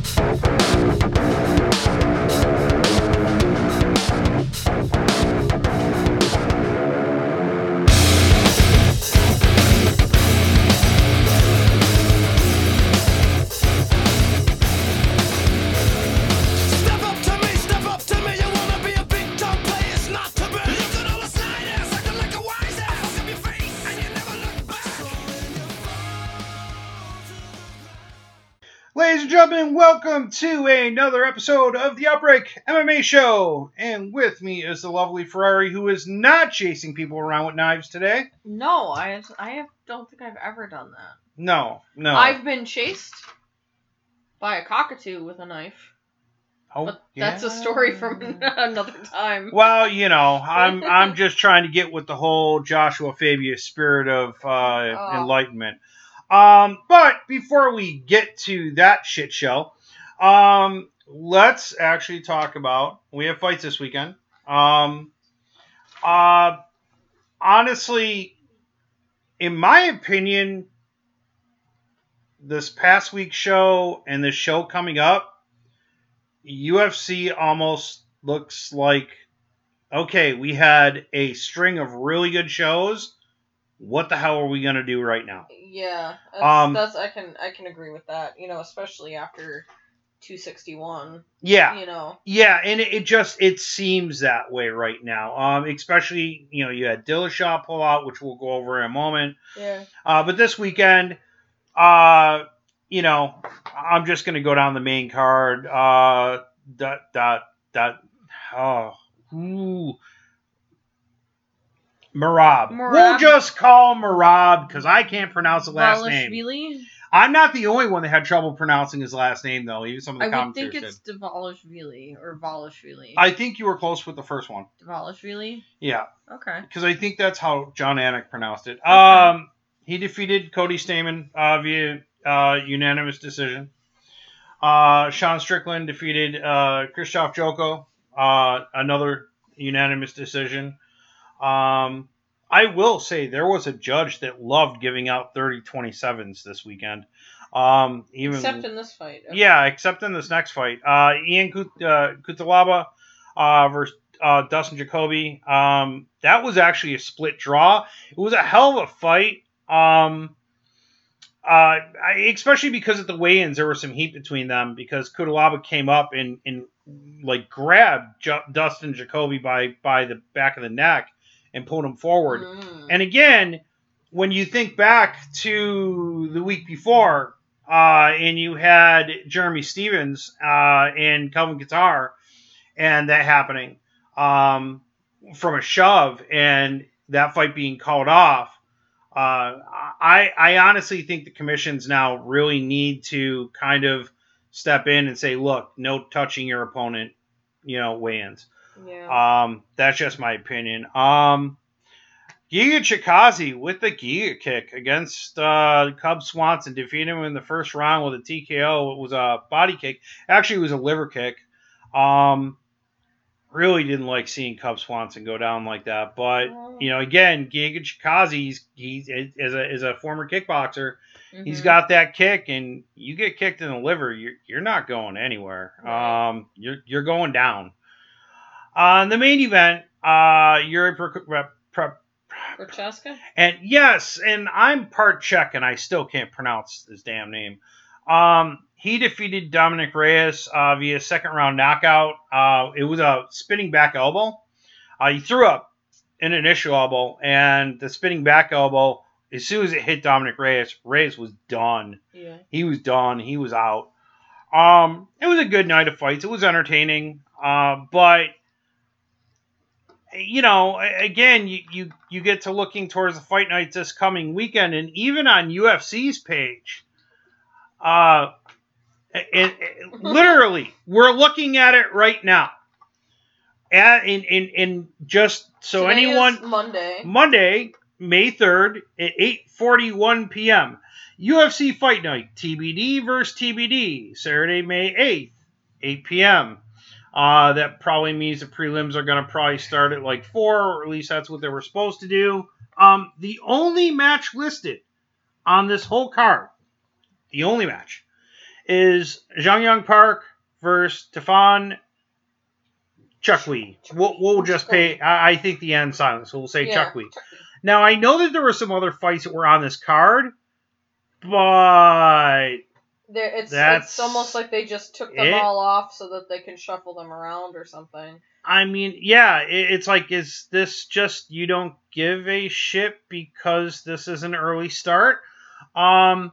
Thank you. Welcome to another episode of the Outbreak MMA Show. And with me is the lovely Ferrari, who is not chasing people around with knives today. No, I I have, don't think I've ever done that. No, no. I've been chased by a cockatoo with a knife, oh, but that's a story from another time. Well, you know, I'm I'm just trying to get with the whole Joshua Fabia's spirit of uh, Oh. enlightenment. Um, but before we get to that shit show, um, let's actually talk about we have fights this weekend. Um, uh, honestly, in my opinion, this past week's show and this show coming up, UFC almost looks like okay, we had a string of really good shows. What the hell are we gonna do right now? Yeah, that's, Um, that's I can I can agree with that. You know, especially after 261. Yeah, You know, yeah, and it, it just it seems that way right now. Um, especially you know you had Dillashaw pull out, which we'll go over in a moment. yeah. Uh, but this weekend, uh, you know, I'm just gonna go down the main card. Uh, that that that oh, ooh. Merab. We'll just call Merab because I can't pronounce the last name. Dvalishvili? I'm not the only one that had trouble pronouncing his last name, though. Even some of the I would think it's Dvalishvili or Valishvili. did. I think you were close with the first one. Dvalishvili? Yeah, Okay. because I think that's how Jon Anik pronounced it. Um, he defeated Cody Stamann uh, via uh, unanimous decision. Uh, Sean Strickland defeated uh, Krzysztof Jotko, uh, another unanimous decision. Um, I will say there was a judge that loved giving out 30 27s this weekend. Um, even Except in this fight. yeah, except in this next fight. Uh, Ion Kut- uh, Cutelaba uh, versus uh, Dustin Jacoby. Um, that was actually a split draw. It was a hell of a fight. Um, uh, I, especially because at the weigh-ins there was some heat between them because Cutelaba came up and, and like grabbed Ju- Dustin Jacoby by by the back of the neck and pulled him forward. Mm. And again, when you think back to the week before, uh, and you had Jeremy Stephens uh, and Kelvin Guitar, and that happening um, from a shove, and that fight being called off. Uh, I I honestly think the commissions now really need to kind of step in and say, look, no touching your opponent, you know, weigh-ins. Yeah. Um, that's just my opinion. Um, Giga Chikadze with the Giga kick against uh, Cub Swanson, defeated him in the first round with a TKO. It was a body kick. Actually, it was a liver kick. Um, really didn't like seeing Cub Swanson go down like that. But you know, again, Giga Chikadze, he's, he's is a is a former kickboxer. He's Mhm. got that kick, and you get kicked in the liver, you're you're not going anywhere. Right. Um, you're you're going down. On the main event, uh, Yuri Pro- Pro- Pro- and yes, and I'm part Czech, and I still can't pronounce his damn name. Um, he defeated Dominick Reyes uh, via second round knockout. Uh, it was a spinning back elbow. Uh, he threw up an initial elbow, and the spinning back elbow, as soon as it hit Dominick Reyes, Reyes was done. Yeah. He was done. He was out. Um, it was a good night of fights. It was entertaining. Uh, but you know, again, you, you you get to looking towards the fight nights this coming weekend, and even on UFC's page, uh, it, it- literally, we're looking at it right now. At in in in just so Today anyone Monday. Monday, May 3rd at 8:41 p.m. UFC Fight Night, TBD versus TBD, Saturday, May 8th, 8 p.m. Uh, that probably means the prelims are going to probably start at like 4, or at least that's what they were supposed to do. Um, the only match listed on this whole card, the only match, is Zhang Young Park versus Stefan Chuckwee. We'll, we'll just pay. I, I think the end silence. So we'll say Yeah, Chuckwee. Chuck Wee. Now I know that there were some other fights that were on this card, but There, it's That's it's almost like they just took them it. all off so that they can shuffle them around or something. I mean, yeah, it, it's like, is this just you don't give a shit because this is an early start? Um,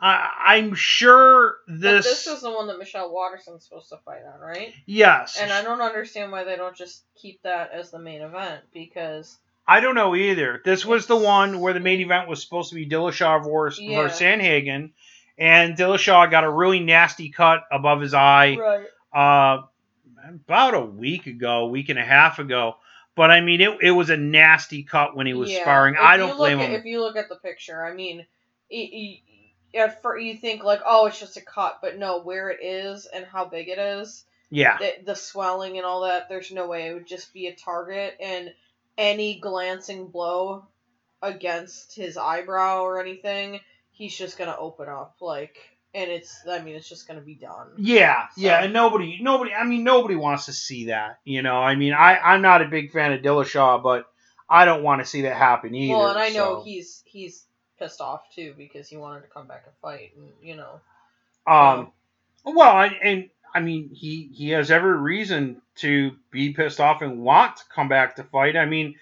I, I'm sure But this. this is the one that Michelle Waterson's supposed to fight on, right? yes, And I don't understand why they don't just keep that as the main event because I don't know either. This was the one where the main event was supposed to be Dillashaw versus, Yeah. versus Sandhagen, and Dillashaw got a really nasty cut above his eye. right. uh, about a week ago, week and a half ago. But I mean, it, it was a nasty cut when he was Yeah. sparring. If I don't blame at, him. If you look at the picture, I mean, it, it, at first you think like, oh, it's just a cut, but no, where it is and how big it is, yeah, the, the swelling and all that, there's no way it would just be a target, and any glancing blow against his eyebrow or anything, he's just gonna open up like, and it's, I mean, it's just gonna be done. yeah, yeah. And nobody, nobody. I mean, nobody wants to see that. You know, I mean, I I'm not a big fan of Dillashaw, but I don't want to see that happen either. well, and I know he's he's pissed off too because he wanted to come back and fight, and you know. Um, well, and, and I mean, he he has every reason to be pissed off and want to come back to fight. I mean,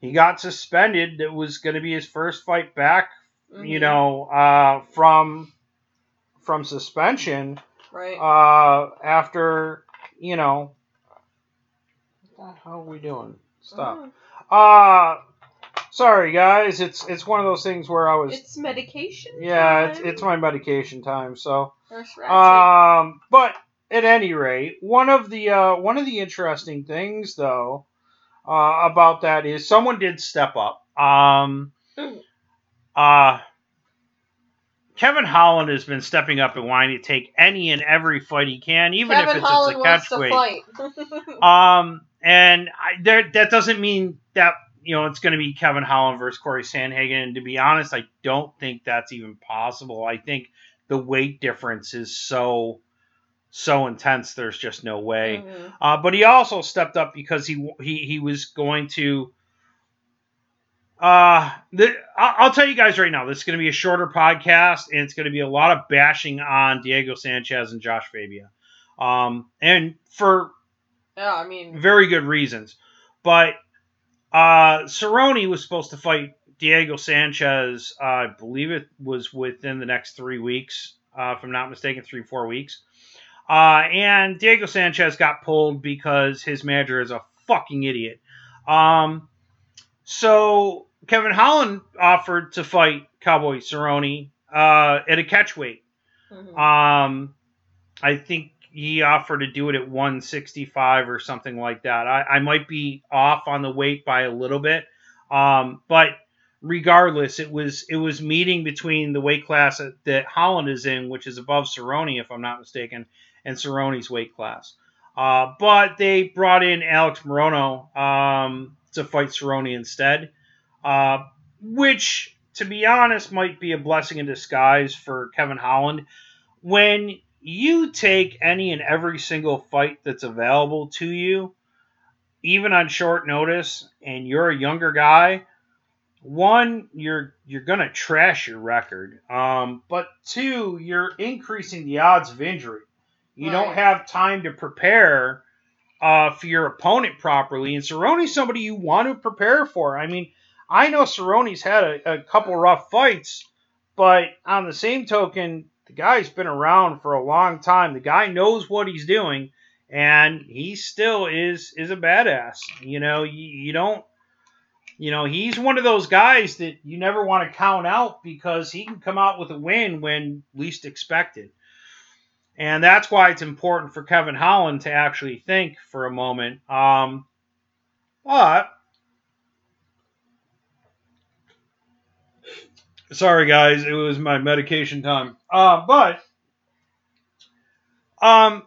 he got suspended. It was going to be his first fight back you Mhm. know, uh, from from suspension right? uh, after you know. The are we doing? Stop. Mhm. Uh sorry guys. It's it's one of those things where I was. It's medication. yeah, it's time. it's my medication time. So, um, but at any rate, one of the uh, one of the interesting things though uh, about that is someone did step up. Um. Uh, Kevin Holland has been stepping up and wanting to take any and every fight he can, even Kevin if it's Holland a wants to catchweight. Um, and I, there, that doesn't mean that you know it's going to be Kevin Holland versus Corey Sandhagen. And to be honest, I don't think that's even possible. I think the weight difference is so so intense. There's just no way. Mhm. Uh, but he also stepped up because he he he was going to. Uh, the, I'll tell you guys right now, this is going to be a shorter podcast, and it's going to be a lot of bashing on Diego Sanchez and Josh Fabia, um, and for Yeah, I mean, very good reasons. But uh, Cerrone was supposed to fight Diego Sanchez. Uh, I believe it was within the next three weeks, uh, if I'm not mistaken, three four weeks. Uh, and Diego Sanchez got pulled because his manager is a fucking idiot. Um, so Kevin Holland offered to fight Cowboy Cerrone uh, at a catchweight. mhm. Um, I think he offered to do it at 165 or something like that. I, I might be off on the weight by a little bit, um, but regardless, it was it was meeting between the weight class that, that Holland is in, which is above Cerrone, if I'm not mistaken, and Cerrone's weight class. Uh, but they brought in Alex Morono um, to fight Cerrone instead, uh, which, to be honest, might be a blessing in disguise for Kevin Holland when you take any and every single fight that's available to you, even on short notice, and you're a younger guy, one, you're you're gonna trash your record. Um, but two, you're increasing the odds of injury. You don't have time to prepare uh, for your opponent properly, and Cerrone's somebody you want to prepare for. I mean, I know Cerrone's had a, a couple rough fights, but on the same token, the guy's been around for a long time. The guy knows what he's doing, and he still is is a badass. You know, you, you don't. You know, he's one of those guys that you never want to count out because he can come out with a win when least expected. And that's why it's important for Kevin Holland to actually think for a moment. Um, but sorry guys, it was my medication time. Uh, but um,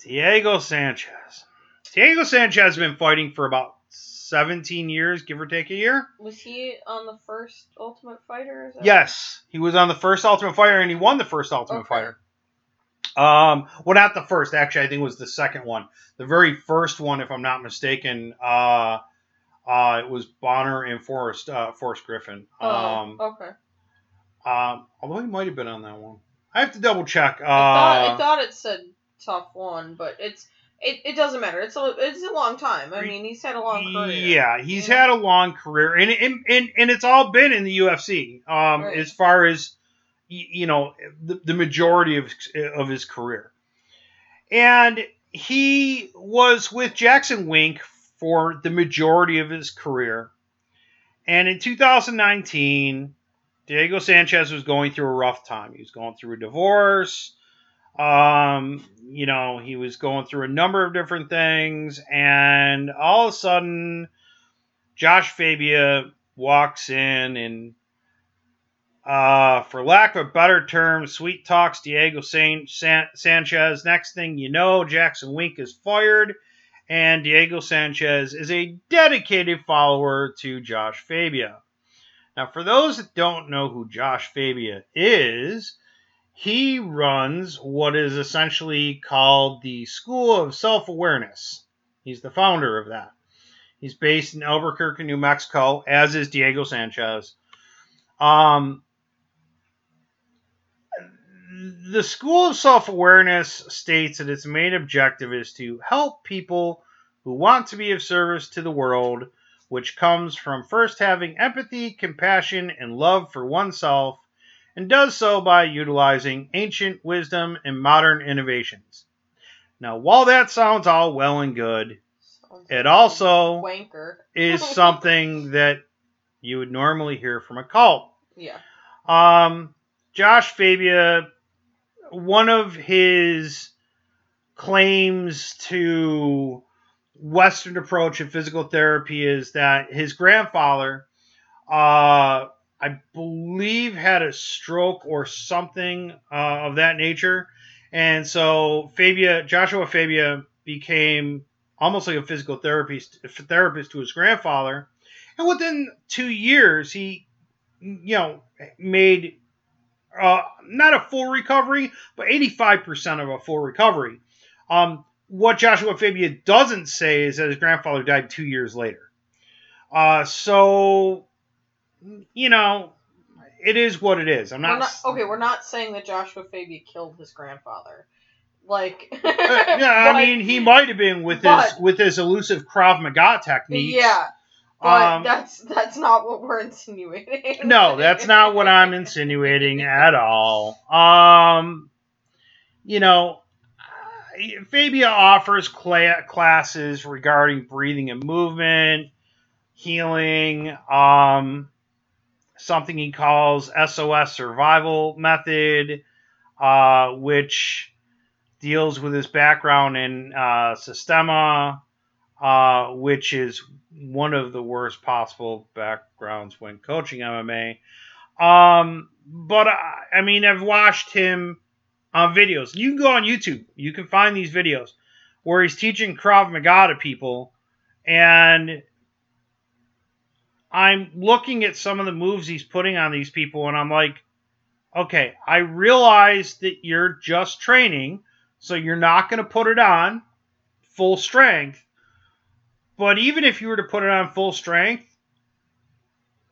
Diego Sanchez. Diego Sanchez has been fighting for about 17 years, give or take a year. Was he on the first Ultimate Fighter? Yes, he was on the first Ultimate Fighter, and he won the first Ultimate Okay. Fighter. Um, well, not the first. Actually, I think it was the second one. The very first one, if I'm not mistaken, uh, uh, it was Bonner and Forrest uh, Forrest Griffin. Oh, Um, okay. um, although he might have been on that one. I have to double check. Uh, I thought I thought it said tough one, but it's it, it doesn't matter. It's a it's a long time. I mean, he's had a long career. Yeah, he's you know? had a long career, and and and, and it's all been in the UFC. Um, Right. as far as you know, the, the majority of of his career, and he was with Jackson Wink for the majority of his career. And in 2019, Diego Sanchez was going through a rough time. He was going through a divorce. Um, you know, he was going through a number of different things, and all of a sudden, Josh Fabia walks in and, uh, for lack of a better term, sweet talks Diego San- San- Sanchez. Next thing you know, Jackson Wink is fired, and Diego Sanchez is a dedicated follower to Josh Fabia. Now, for those that don't know who Josh Fabia is, he runs what is essentially called the School of Self Awareness. He's the founder of that. He's based in Albuquerque, New Mexico, as is Diego Sanchez. Um, the School of Self Awareness states that its main objective is to help people who want to be of service to the world, which comes from first having empathy, compassion, and love for oneself and does so by utilizing ancient wisdom and modern innovations. Now, while that sounds all well and good, Sounds it also is something that you would normally hear from a cult. Yeah. Um, Josh Fabia, one of his claims to Western approach of physical therapy is that his grandfather, uh, I believe, had a stroke or something uh, of that nature, and so Fabia, Joshua Fabia, became almost like a physical therapist therapist to his grandfather, and within two years, he, you know, made uh, not a full recovery, but 85% of a full recovery. Um, what Joshua Fabia doesn't say is that his grandfather died two years later. Uh, so, you know, it is what it is. I'm not. not okay. We're not saying that Joshua Fabia killed his grandfather. Like. Uh, yeah, I mean, he might have been with his with his elusive Krav Maga techniques. Yeah, but Um, that's that's not what we're insinuating. no, that's not what I'm insinuating at all. Um, you know, Fabia offers cla- classes regarding breathing and movement, healing, um, something he calls SOS survival method, uh, which deals with his background in uh, Sistema, uh, which is one of the worst possible backgrounds when coaching MMA. Um, but I, I mean, I've watched him on videos. You can go on YouTube. You can find these videos where he's teaching Krav Maga to people, and I'm looking at some of the moves he's putting on these people, and I'm like, okay, I realize that you're just training, so you're not going to put it on full strength. But even if you were to put it on full strength,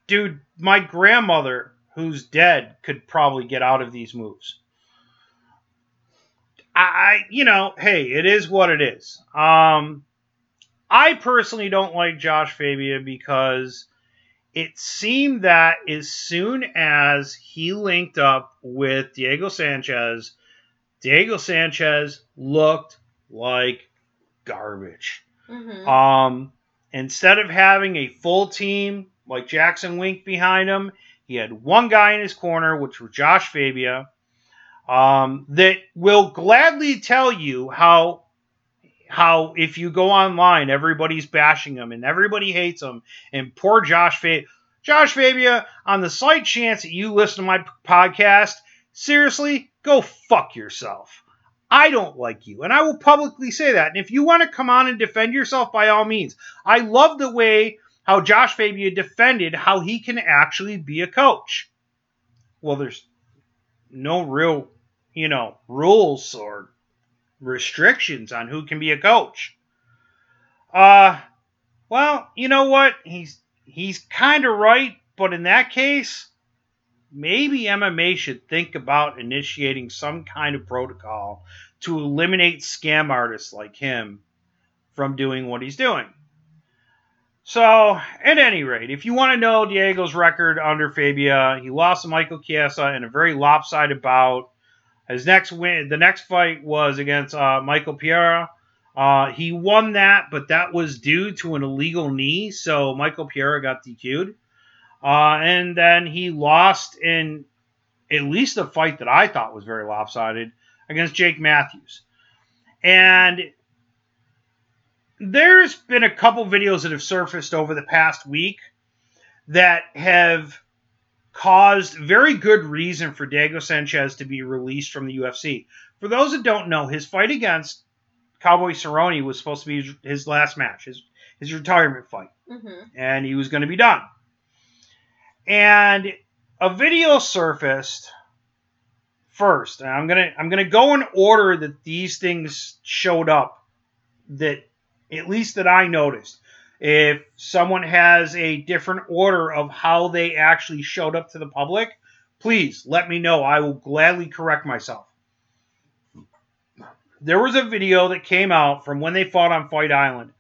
dude, my grandmother, who's dead, could probably get out of these moves. I, you know, hey, it is what it is. Um, I personally don't like Josh Fabia because it seemed that as soon as he linked up with Diego Sanchez, Diego Sanchez looked like garbage. Hmm Um, instead of having a full team like Jackson Wink behind him, he had one guy in his corner, which was Josh Fabia, um, that will gladly tell you how how if you go online, everybody's bashing him and everybody hates him, and poor Josh Fabia. Josh Fabia, on the slight chance that you listen to my podcast, seriously, go fuck yourself. I don't like you. And I will publicly say that. And if you want to come on and defend yourself, by all means. I love the way how Josh Fabia defended how he can actually be a coach. Well, there's no real, you know, rules or restrictions on who can be a coach. Uh, well, you know what? He's he's kind of right, but in that case, maybe MMA should think about initiating some kind of protocol to eliminate scam artists like him from doing what he's doing. So, at any rate, if you want to know Diego's record under Fabia, he lost to Michael Chiesa in a very lopsided bout. His next win, the next fight was against uh, Michael Pereira. Uh, he won that, but that was due to an illegal knee, so Michael Pereira got DQ'd. Uh, and then he lost in at least a fight that I thought was very lopsided against Jake Matthews. And there's been a couple videos that have surfaced over the past week that have caused very good reason for Diego Sanchez to be released from the UFC. For those that don't know, his fight against Cowboy Cerrone was supposed to be his, last match, his, his retirement fight, Mm-hmm. and he was going to be done. And a video surfaced first, and I'm gonna I'm gonna go in order that these things showed up that at least that I noticed. If someone has a different order of how they actually showed up to the public, please let me know. I will gladly correct myself. There was a video that came out from when they fought on Fight Island.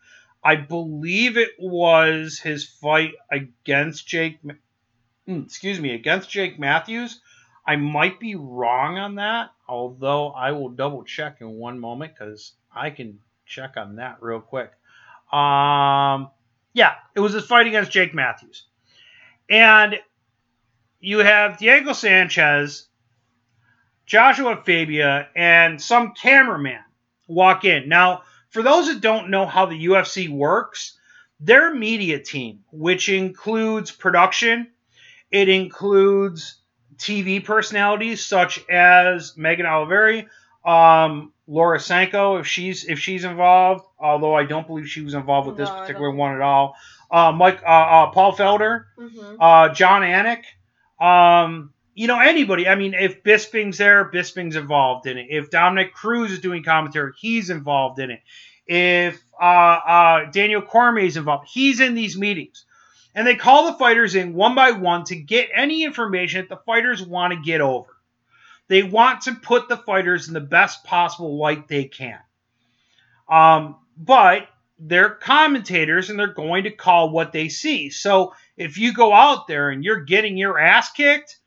I believe it was his fight against Jake. Ma- mm, Excuse me, against Jake Matthews. I might be wrong on that, although I will double check in one moment because I can check on that real quick. Um, yeah, it was his fight against Jake Matthews. And you have Diego Sanchez, Joshua Fabia, and some cameraman walk in. Now, for those that don't know how the UFC works, their media team, which includes production, it includes TV personalities such as Megan Olivi, um, Laura Sanko, if she's if she's involved, although I don't believe she was involved with this No, particular one at all. Uh, Mike, uh, uh, Paul Felder, Mm-hmm. uh, Jon Anik, um, you know anybody. I mean, if Bisping's there, Bisping's involved in it. If Dominick Cruz is doing commentary, he's involved in it. If uh, uh, Daniel Cormier is involved, he's in these meetings. And they call the fighters in one by one to get any information that the fighters want to get over. They want to put the fighters in the best possible light they can. Um, but they're commentators and they're going to call what they see. So if you go out there and you're getting your ass kicked,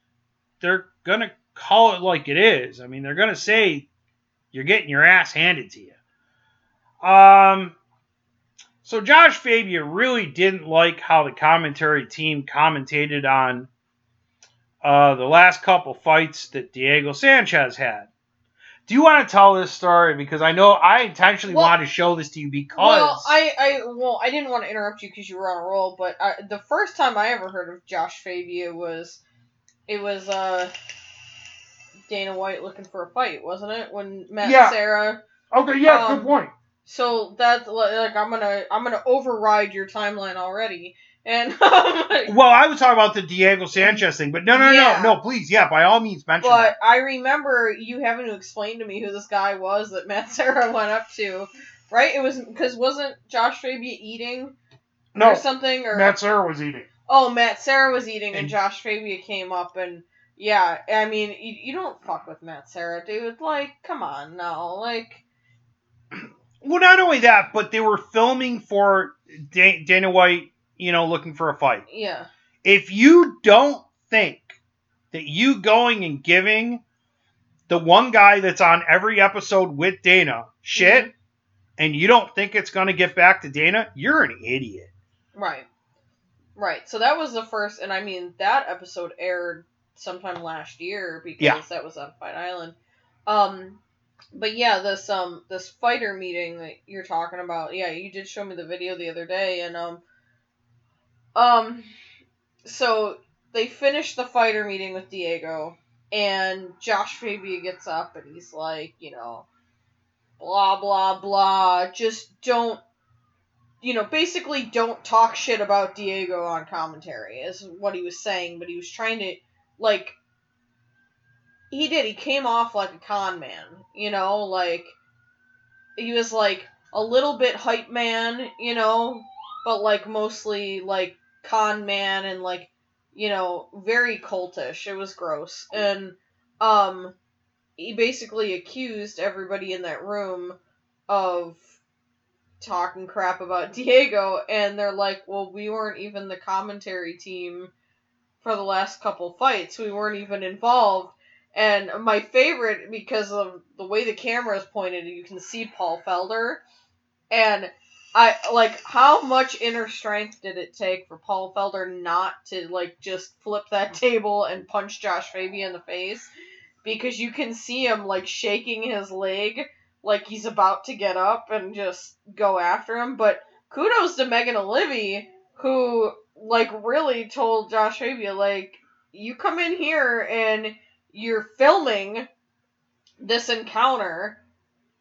they're going to call it like it is. I mean, they're going to say you're getting your ass handed to you. Um, so Josh Fabia really didn't like how the commentary team commentated on uh, the last couple fights that Diego Sanchez had. Do you want to tell this story? Because I know I intentionally Well- wanted to show this to you because Well, I, I, well, I didn't want to interrupt you because you were on a roll, but I, the first time I ever heard of Josh Fabia was, it was uh, Dana White looking for a fight, wasn't it? When Matt Yeah. Serra. okay, yeah, good point. So that's like I'm gonna I'm gonna override your timeline already, and Well, I was talking about the Diego Sanchez thing, but no, no, Yeah. no, no, please, yeah, by all means, mention But I remember you having to explain to me who this guy was that Matt Serra went up to, right? It was because wasn't Josh Fabia eating that. or No, something or Matt Serra was eating. oh Matt Serra was eating and, And- Josh Fabia came up and yeah, I mean you, you don't fuck with Matt Serra, dude. Like, come on, no, like Well, not only that, but they were filming for Da- Dana White, you know, looking for a fight. yeah, If you don't think that you going and giving the one guy that's on every episode with Dana shit, Mhm. and you don't think it's going to get back to Dana, you're an idiot. right, right. So that was the first, and I mean that episode aired sometime last year because Yeah. that was on Fight Island. Um, but yeah, this um this fighter meeting that you're talking about, yeah, you did show me the video the other day, and um, um, so they finished the fighter meeting with Diego, and Josh Fabia gets up and he's like, you know, blah blah blah. Just don't you know, basically don't talk shit about Diego on commentary is what he was saying, but he was trying to like he did, he came off like a con man, you know, like he was like a little bit hype man, you know, but like mostly like con man and like you know, very cultish. It was gross. And um he basically accused everybody in that room of talking crap about Diego and they're like, "Well, we weren't even the commentary team for the last couple fights. We weren't even involved." And my favorite because of the way the camera is pointed, you can see Paul Felder and I like how much inner strength did it take for Paul Felder not to like just flip that table and punch Josh Fabia in the face? Because you can see him like shaking his leg like he's about to get up and just go after him. But kudos to Megan Olivi who like really told Josh Fabia like you come in here and you're filming this encounter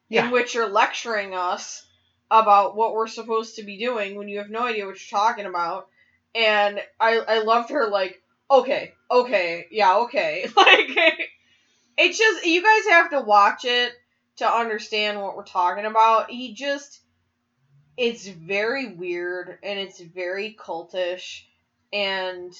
Yeah. in which you're lecturing us about what we're supposed to be doing when you have no idea what you're talking about. And I I loved her like, okay, okay, yeah, okay. Like it's just you guys have to watch it to understand what we're talking about. He just it's very weird and it's very cultish and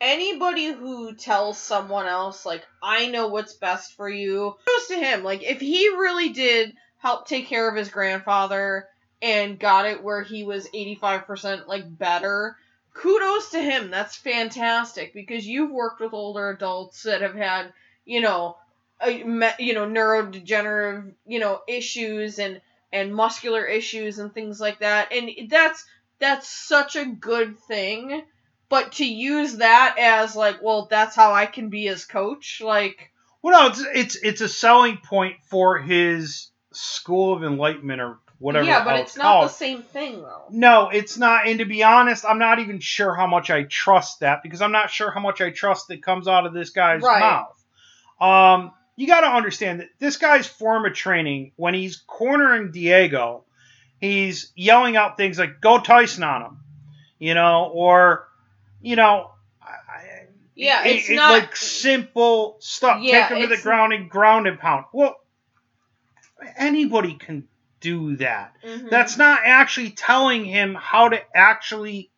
anybody who tells someone else like I know what's best for you goes to him. Like if he really did help take care of his grandfather and got it where he was 85% like better, kudos to him. That's fantastic because you've worked with older adults that have had, you know, a, you know neurodegenerative, you know, issues and and muscular issues and things like that. And that's that's such a good thing but to use that as like well that's how i can be his coach like Well, no, it's it's it's a selling point for his school of enlightenment or whatever. yeah but it's not called. the same thing though No, it's not. And to be honest, I'm not even sure how much I trust that because I'm not sure how much I trust that comes out of this guy's Right. mouth. Um, you got to understand that this guy's form of training, when he's cornering Diego, he's yelling out things like "Go Tyson on him," you know, or you know. I- Yeah, it- it's it- not- like simple stuff. Yeah, Take him to the ground and ground and pound. Well, anybody can do that. Mhm. That's not actually telling him how to actually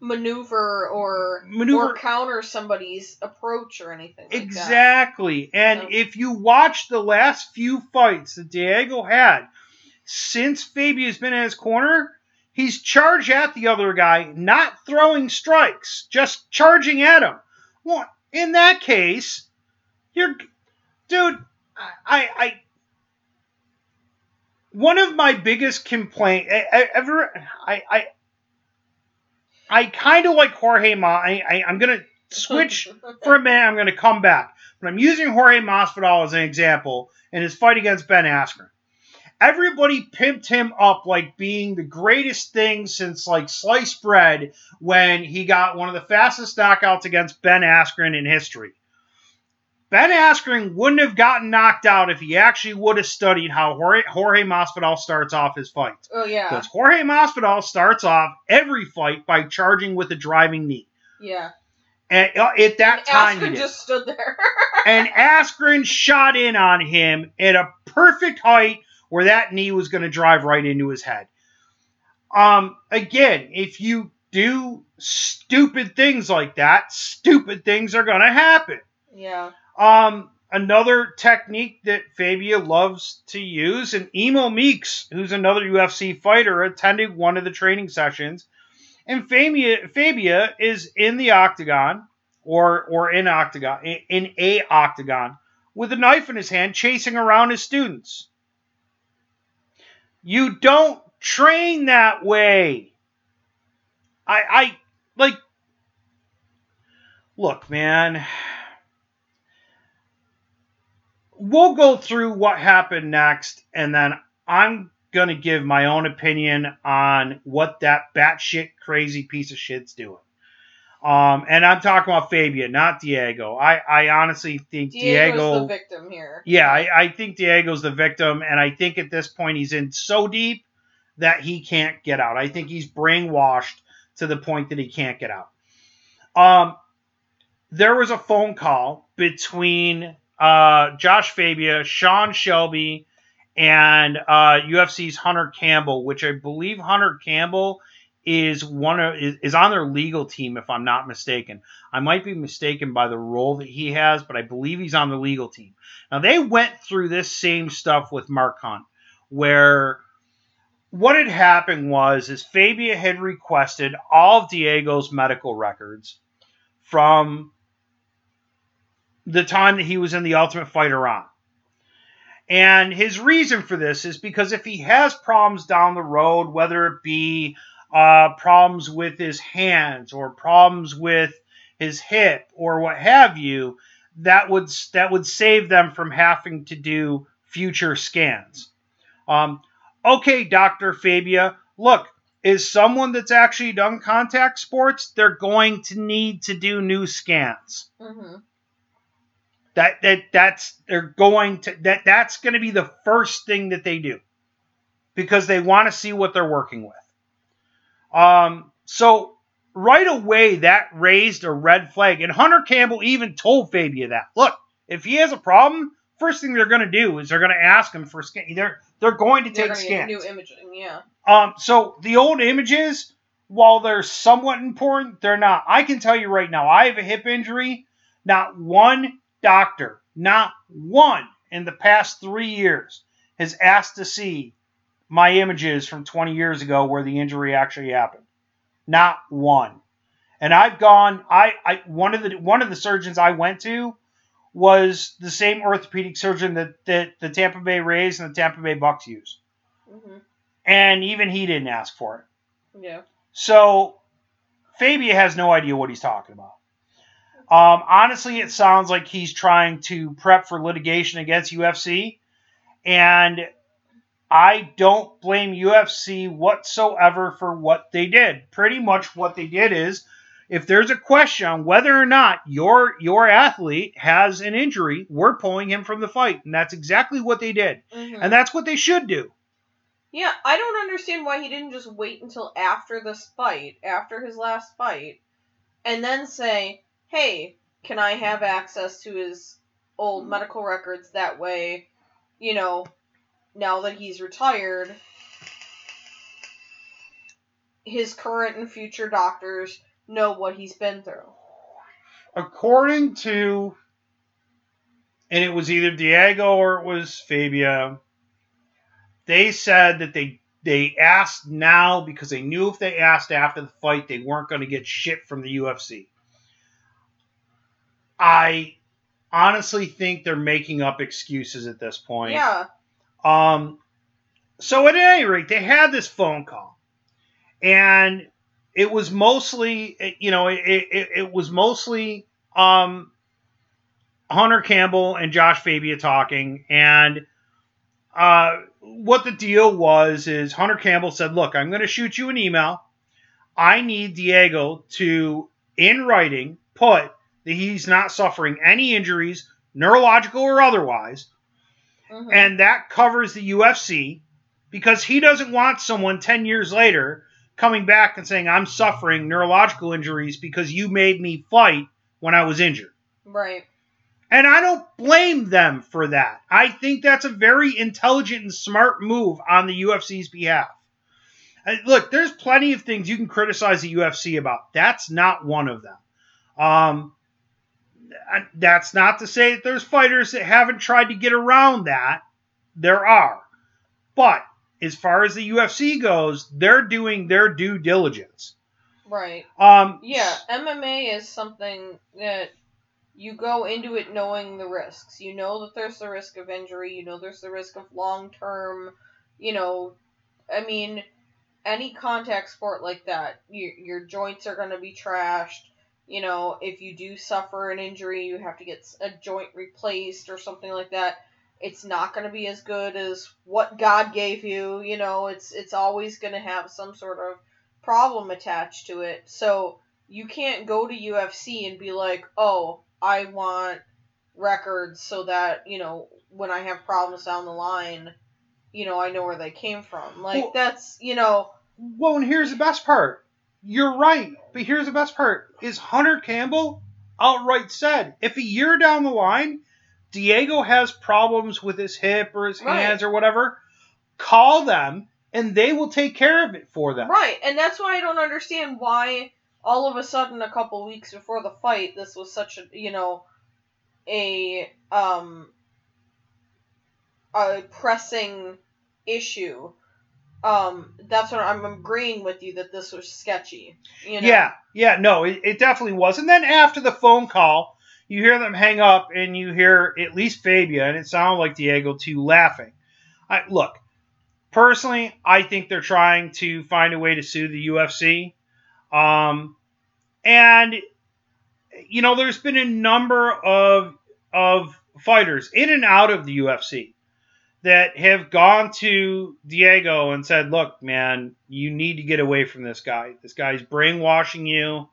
maneuver or maneuver or counter somebody's approach or anything like that. exactly. And So- if you watch the last few fights that Diego had since Fabia's been in his corner, he's charge at the other guy, not throwing strikes, just charging at him. Well, in that case, you're, dude. I, I, I one of my biggest complaint I- ever I I I kind of like Jorge Ma. I, I I'm gonna switch for a minute. I'm gonna come back, but I'm using Jorge Masvidal as an example in his fight against Ben Askren. Everybody pimped him up like being the greatest thing since like sliced bread when he got one of the fastest knockouts against Ben Askren in history. Ben Askren wouldn't have gotten knocked out if he actually would have studied how Jorge, Jorge Masvidal starts off his fights. oh yeah, Because Jorge Masvidal starts off every fight by charging with a driving knee. yeah. And uh, at that And time, he Askren just stood there. and Askren shot in on him at a perfect height where that knee was going to drive right into his head. Um, again, if you do stupid things like that, stupid things are going to happen. yeah, Um, another technique that Fabia loves to use, and Emo Meeks, who's another UFC fighter, attended one of the training sessions. And Fabia, Fabia is in the octagon, or or in octagon, in, in a octagon, with a knife in his hand, chasing around his students. You don't train that way. I I like. Look, man we'll go through what happened next, and then I'm gonna give my own opinion on what that batshit crazy piece of shit's doing. Um, and I'm talking about Fabia, not Diego. I, I honestly think Diego's Diego. the victim here. yeah, I, I think Diego's the victim, and I think at this point he's in so deep that he can't get out. I think he's brainwashed to the point that he can't get out. Um, there was a phone call between uh, Josh Fabia, Sean Shelby, and uh, UFC's Hunter Campbell, which I believe Hunter Campbell is one of is, is on their legal team, if I'm not mistaken. I might be mistaken by the role that he has, but I believe he's on the legal team. Now they went through this same stuff with Mark Hunt, where what had happened was is Fabia had requested all of Diego's medical records from the time that he was in the Ultimate Fighter on. And his reason for this is because if he has problems down the road, whether it be uh, problems with his hands or problems with his hip or what have you, that would that would save them from having to do future scans. Um, okay, Doctor Fabia, look, is someone that's actually done contact sports, they're going to need to do new scans. hmm That that that's they're going to that that's going to be the first thing that they do because they want to see what they're working with. Um, so right away that raised a red flag, and Hunter Campbell even told Fabia that. Look, if he has a problem, first thing they're going to do is they're going to ask him for scan. They're they're going to They're take scans. new imaging, yeah. Um, so the old images, while they're somewhat important, they're not. I can tell you right now, I have a hip injury. Not one doctor, not one in the past three years has asked to see my images from 20 years ago where the injury actually happened. Not one. And I've gone. I, I one of the one of the surgeons I went to was the same orthopedic surgeon that, that the Tampa Bay Rays and the Tampa Bay Bucks use, hmm and even he didn't ask for it. Yeah. So Fabia has no idea what he's talking about. Um, honestly, it sounds like he's trying to prep for litigation against UFC, and I don't blame UFC whatsoever for what they did. Pretty much what they did is if there's a question on whether or not your your athlete has an injury, we're pulling him from the fight. And that's exactly what they did. hmm And that's what they should do. Yeah, I don't understand why he didn't just wait until after this fight, after his last fight, and then say, "Hey, can I have access to his old medical records that way, you know, now that he's retired, his current and future doctors know what he's been through." according to and it was either Diego or it was Fabia they said that they they asked now because they knew if they asked after the fight they weren't going to get shit from the UFC I honestly think they're making up excuses at this point Yeah. Um, so at any rate, they had this phone call, and it was mostly, you know, it, it, it was mostly um, Hunter Campbell and Josh Fabia talking, and uh, what the deal was is Hunter Campbell said, "Look, I'm going to shoot you an email. I need Diego to, in writing, put that he's not suffering any injuries, neurological or otherwise." Mhm. and that covers the UFC because he doesn't want someone 10 years later coming back and saying, I'm suffering neurological injuries because you made me fight when I was injured. right. And I don't blame them for that. I think that's a very intelligent and smart move on the UFC's behalf. Look, there's plenty of things you can criticize the UFC about. That's not one of them. Um, that's not to say that there's fighters that haven't tried to get around that. There are. But as far as the UFC goes, they're doing their due diligence. Right. Um, Yeah, MMA is something that you go into it knowing the risks. You know that there's the risk of injury, you know there's the risk of long term, you know, I mean, any contact sport like that, your, your joints are going to be trashed. You know, if you do suffer an injury, you have to get a joint replaced or something like that. It's not going to be as good as what God gave you. You know, it's it's always going to have some sort of problem attached to it. So you can't go to UFC and be like, "Oh, I want records so that, you know, when I have problems down the line, you know, I know where they came from." Like Well- that's, you know, Well, and here's the best part. You're right, but here's the best part: is Hunter Campbell outright said if a year down the line, Diego has problems with his hip or his Right. hands or whatever, call them and they will take care of it for them. Right, and that's why I don't understand why all of a sudden a couple weeks before the fight this was such a you know a um a pressing issue. Um that's what I'm agreeing with you that this was sketchy. You know? Yeah, yeah, no, it, it definitely was. And then after the phone call, you hear them hang up, and you hear at least Fabia, and it sounded like Diego too, laughing. I, look, personally, I think they're trying to find a way to sue the UFC. Um, and you know, there's been a number of of fighters in and out of the UFC that have gone to Diego and said, "Look, man, you need to get away from this guy. This guy's brainwashing you.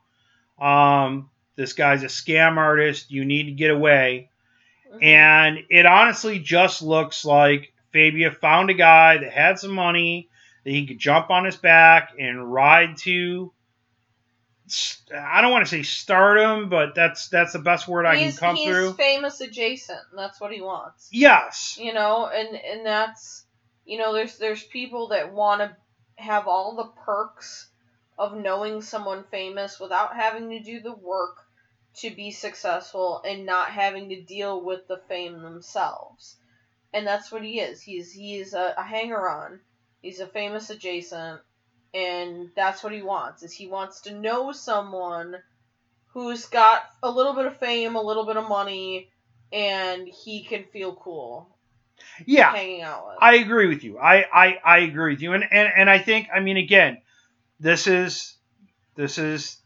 Um, this guy's a scam artist. You need to get away." Mhm. And it honestly just looks like Fabia found a guy that had some money that he could jump on his back and ride to. I don't want to say stardom, but that's that's the best word I can come he's through. famous adjacent, and that's what he wants. Yes. you know and and that's you know there's there's people that want to have all the perks of knowing someone famous without having to do the work to be successful and not having to deal with the fame themselves and that's what he is he's he's a, a hanger on he's a famous adjacent and that's what he wants is he wants to know someone who's got a little bit of fame a little bit of money and he can feel cool Yeah. hanging out with. I agree with you. I, I, I agree with you. And, and and I think I mean again, this is this is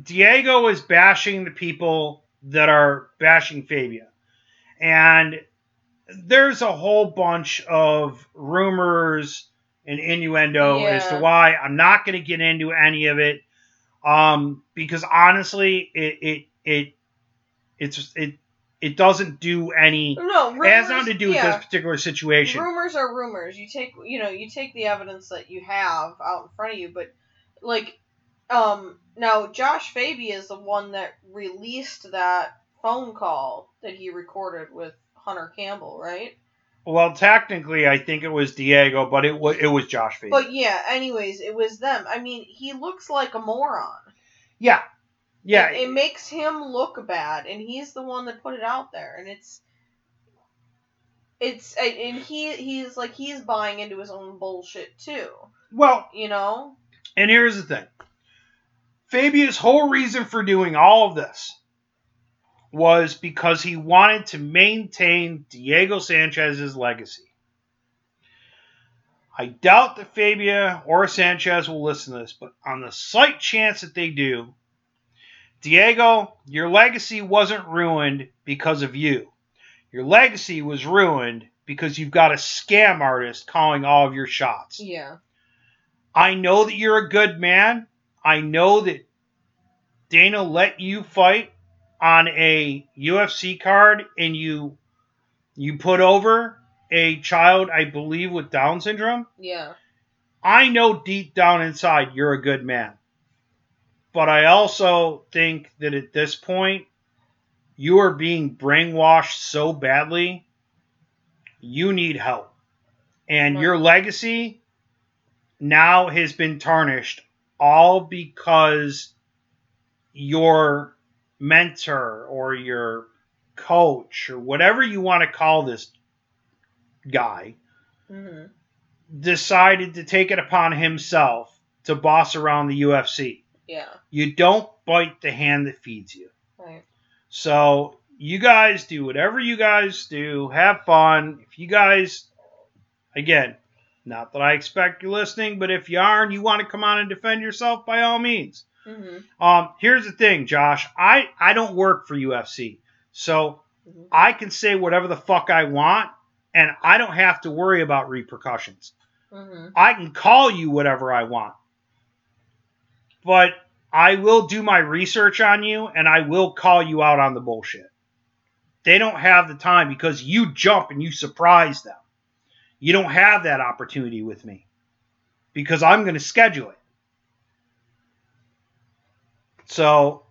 Diego is bashing the people that are bashing Fabia. And there's a whole bunch of rumors and innuendo as to why I'm not going to get into any of it. Um, because honestly, it it it it's it it doesn't do any no, rumors, it has nothing to do with this particular situation. Rumors are rumors. You take you know you take the evidence that you have out in front of you, but like um now Josh Fabia is the one that released that phone call that he recorded with Hunter Campbell, right? Well, technically, I think it was Diego, but it was it was Josh Fabia. But yeah, anyways, it was them. I mean, he looks like a moron. yeah, yeah, It, it makes him look bad, and he's the one that put it out there, and it's it's and he he's like he's buying into his own bullshit too, well, you know. and here's the thing: Fabia's whole reason for doing all of this was because he wanted to maintain Diego Sanchez's legacy. I doubt that Fabia or Sanchez will listen to this, but on the slight chance that they do, Diego, your legacy wasn't ruined because of you. Your legacy was ruined because you've got a scam artist calling all of your shots. Yeah. I know that you're a good man. I know that Dana let you fight on a UFC card and you you put over a child, I believe, with Down syndrome. Yeah. I know deep down inside you're a good man. But I also think that at this point, you are being brainwashed so badly, you need help. And Right. your legacy now has been tarnished all because your mentor or your coach or whatever you want to call this guy hmm decided to take it upon himself to boss around the UFC. Yeah. You don't bite the hand that feeds you. Right. So you guys do whatever you guys do. Have fun. If you guys, again, not that I expect you're listening, but if you are and you want to come on and defend yourself, by all means. Hmm Um, here's the thing, Josh. I I don't work for UFC, so hmm I can say whatever the fuck I want, and I don't have to worry about repercussions. hmm I can call you whatever I want. But I will do my research on you and I will call you out on the bullshit. They don't have the time because you jump and you surprise them. You don't have that opportunity with me because I'm going to schedule it. So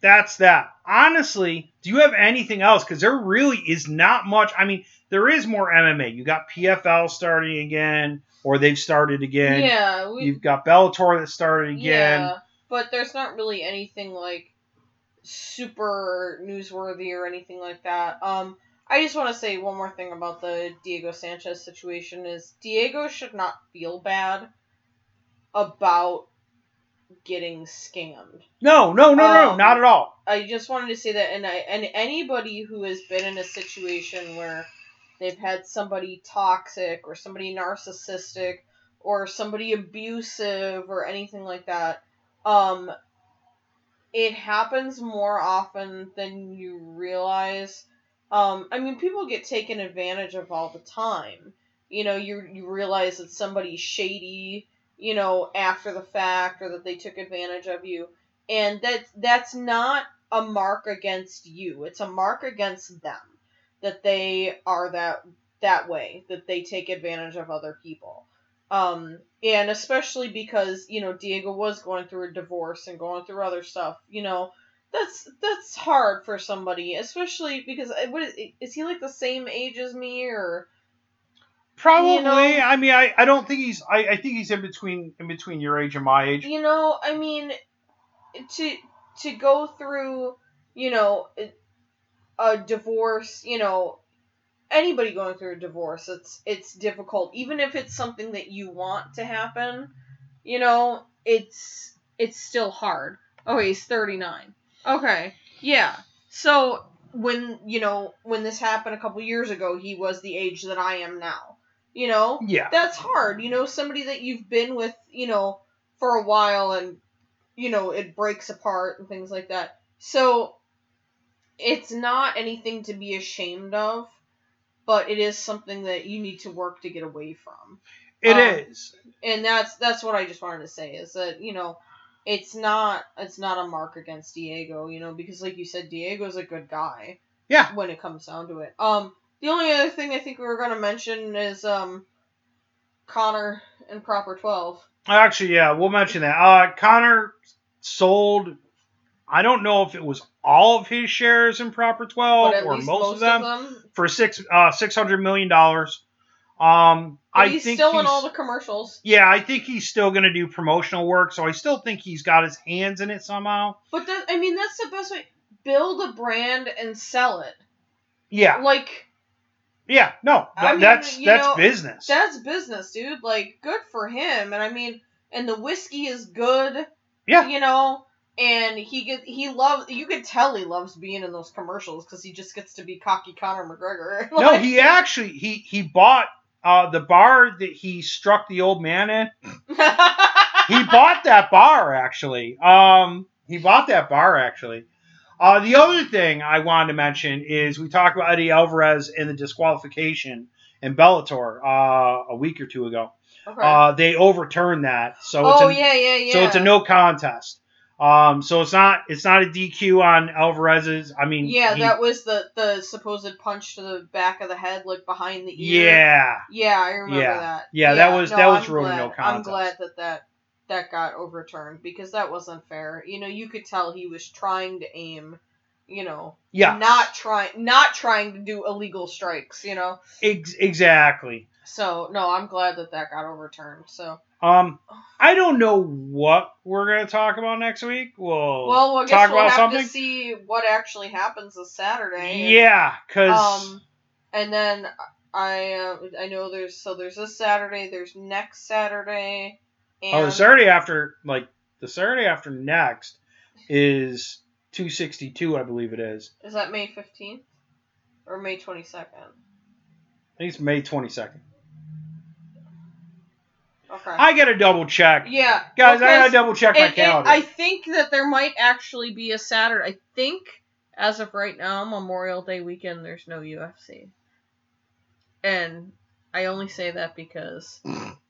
that's that. Honestly, do you have anything else? Because there really is not much. I mean, there is more MMA. You got PFL starting again, or they've started again. yeah, we, You've got Bellator that started again. yeah, but there's not really anything like super newsworthy or anything like that. Um, I just want to say one more thing about the Diego Sanchez situation is Diego should not feel bad about getting scammed. No, no, no, no, Um, not at all. I just wanted to say that, and I and anybody who has been in a situation where they've had somebody toxic or somebody narcissistic or somebody abusive or anything like that, um, it happens more often than you realize. Um, I mean, people get taken advantage of all the time. You know, you you realize that somebody's shady, you know, after the fact, or that they took advantage of you, and that that's not a mark against you. It's a mark against them that they are that that way, that they take advantage of other people. Um, and especially because you know Diego was going through a divorce and going through other stuff. You know, that's that's hard for somebody, especially because what is, is he like the same age as me or? Probably. you know- I mean, I, I don't think he's. I, I think he's in between in between your age and my age. You know, I mean, to to go through, you know, a divorce, you know, anybody going through a divorce, it's it's difficult. Even if it's something that you want to happen, you know, it's it's still hard. Oh, he's 39. Okay. Yeah. So, when, you know, when this happened a couple years ago, he was the age that I am now. You know? Yeah. that's hard. You know, somebody that you've been with, you know, for a while and, you know, it breaks apart and things like that. So, it's not anything to be ashamed of, but it is something that you need to work to get away from. It um, is. And that's that's what I just wanted to say is that, you know, it's not it's not a mark against Diego, you know, because like you said Diego's a good guy Yeah. when it comes down to it. Um, the only other thing I think we were gonna mention is um, Conor and Proper Twelve. Actually, yeah, we'll mention that. Uh, Conor sold. I don't know if it was all of his shares in Proper Twelve or least most, of them, them. for six uh six hundred million dollars. Um, But I he's think still he's, in all the commercials. yeah, I think he's still going to do promotional work. So I still think he's got his hands in it somehow. But that I mean that's the best way. Build a brand and sell it. Yeah, Like yeah, no, I mean, that's that's know, business. that's business, dude. Like good for him. And I mean, and the whiskey is good. Yeah. You know. And he get he loves you could tell he loves being in those commercials because he just gets to be cocky Conor McGregor. no, he actually he he bought uh the bar that he struck the old man in. he bought that bar actually. Um, he bought that bar actually. Uh, the other thing I wanted to mention is we talked about Eddie Alvarez and the disqualification in Bellator uh, a week or two ago. okay. Uh, they overturned that, so it's oh a, yeah, yeah, yeah. so it's a no contest. Um, so it's not it's not a DQ on Alvarez's. I mean, Yeah, he- that was the the supposed punch to the back of the head, like behind the ear. yeah, Yeah, I remember Yeah. that. Yeah, that was- that was I'm really glad, no contest. I'm glad that that that got overturned because that wasn't fair. You know, you could tell he was trying to aim. You know, yeah, not trying, not trying to do illegal strikes. You know, ex- exactly. so no, I'm glad that that got overturned. So, Um, I don't know what we're gonna talk about next week. We'll well, talk we'll about have something. to see what actually happens this Saturday. and- Yeah, because Um, and then I uh, I know there's so there's this Saturday, there's next Saturday, and oh, the Saturday after, like the Saturday after next, is two sixty two, I believe it is. is that May fifteenth or May twenty second? I think it's May twenty second. Okay. I gotta double check, yeah, guys. I gotta double check my and- and calendar. I think that there might actually be a Saturday. I think as of right now, Memorial Day weekend, there's no UFC, and I only say that because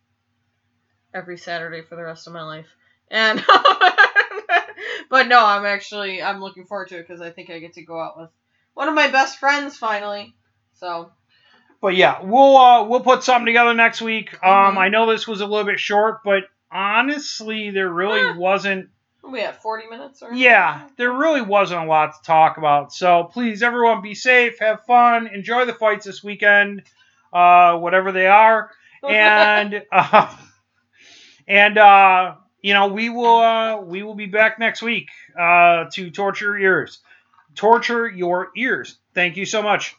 every Saturday for the rest of my life, and but no, I'm actually I'm looking forward to it because I think I get to go out with one of my best friends finally. So But yeah, we'll uh, we'll put something together next week. Um, Mhm. I know this was a little bit short, but honestly, there really Eh. wasn't. we have 40 minutes or Yeah, there really wasn't a lot to talk about. So please, everyone, be safe, have fun, enjoy the fights this weekend, uh, whatever they are, and uh, and uh, you know we will uh, we will be back next week uh, to torture your ears, torture your ears. Thank you so much.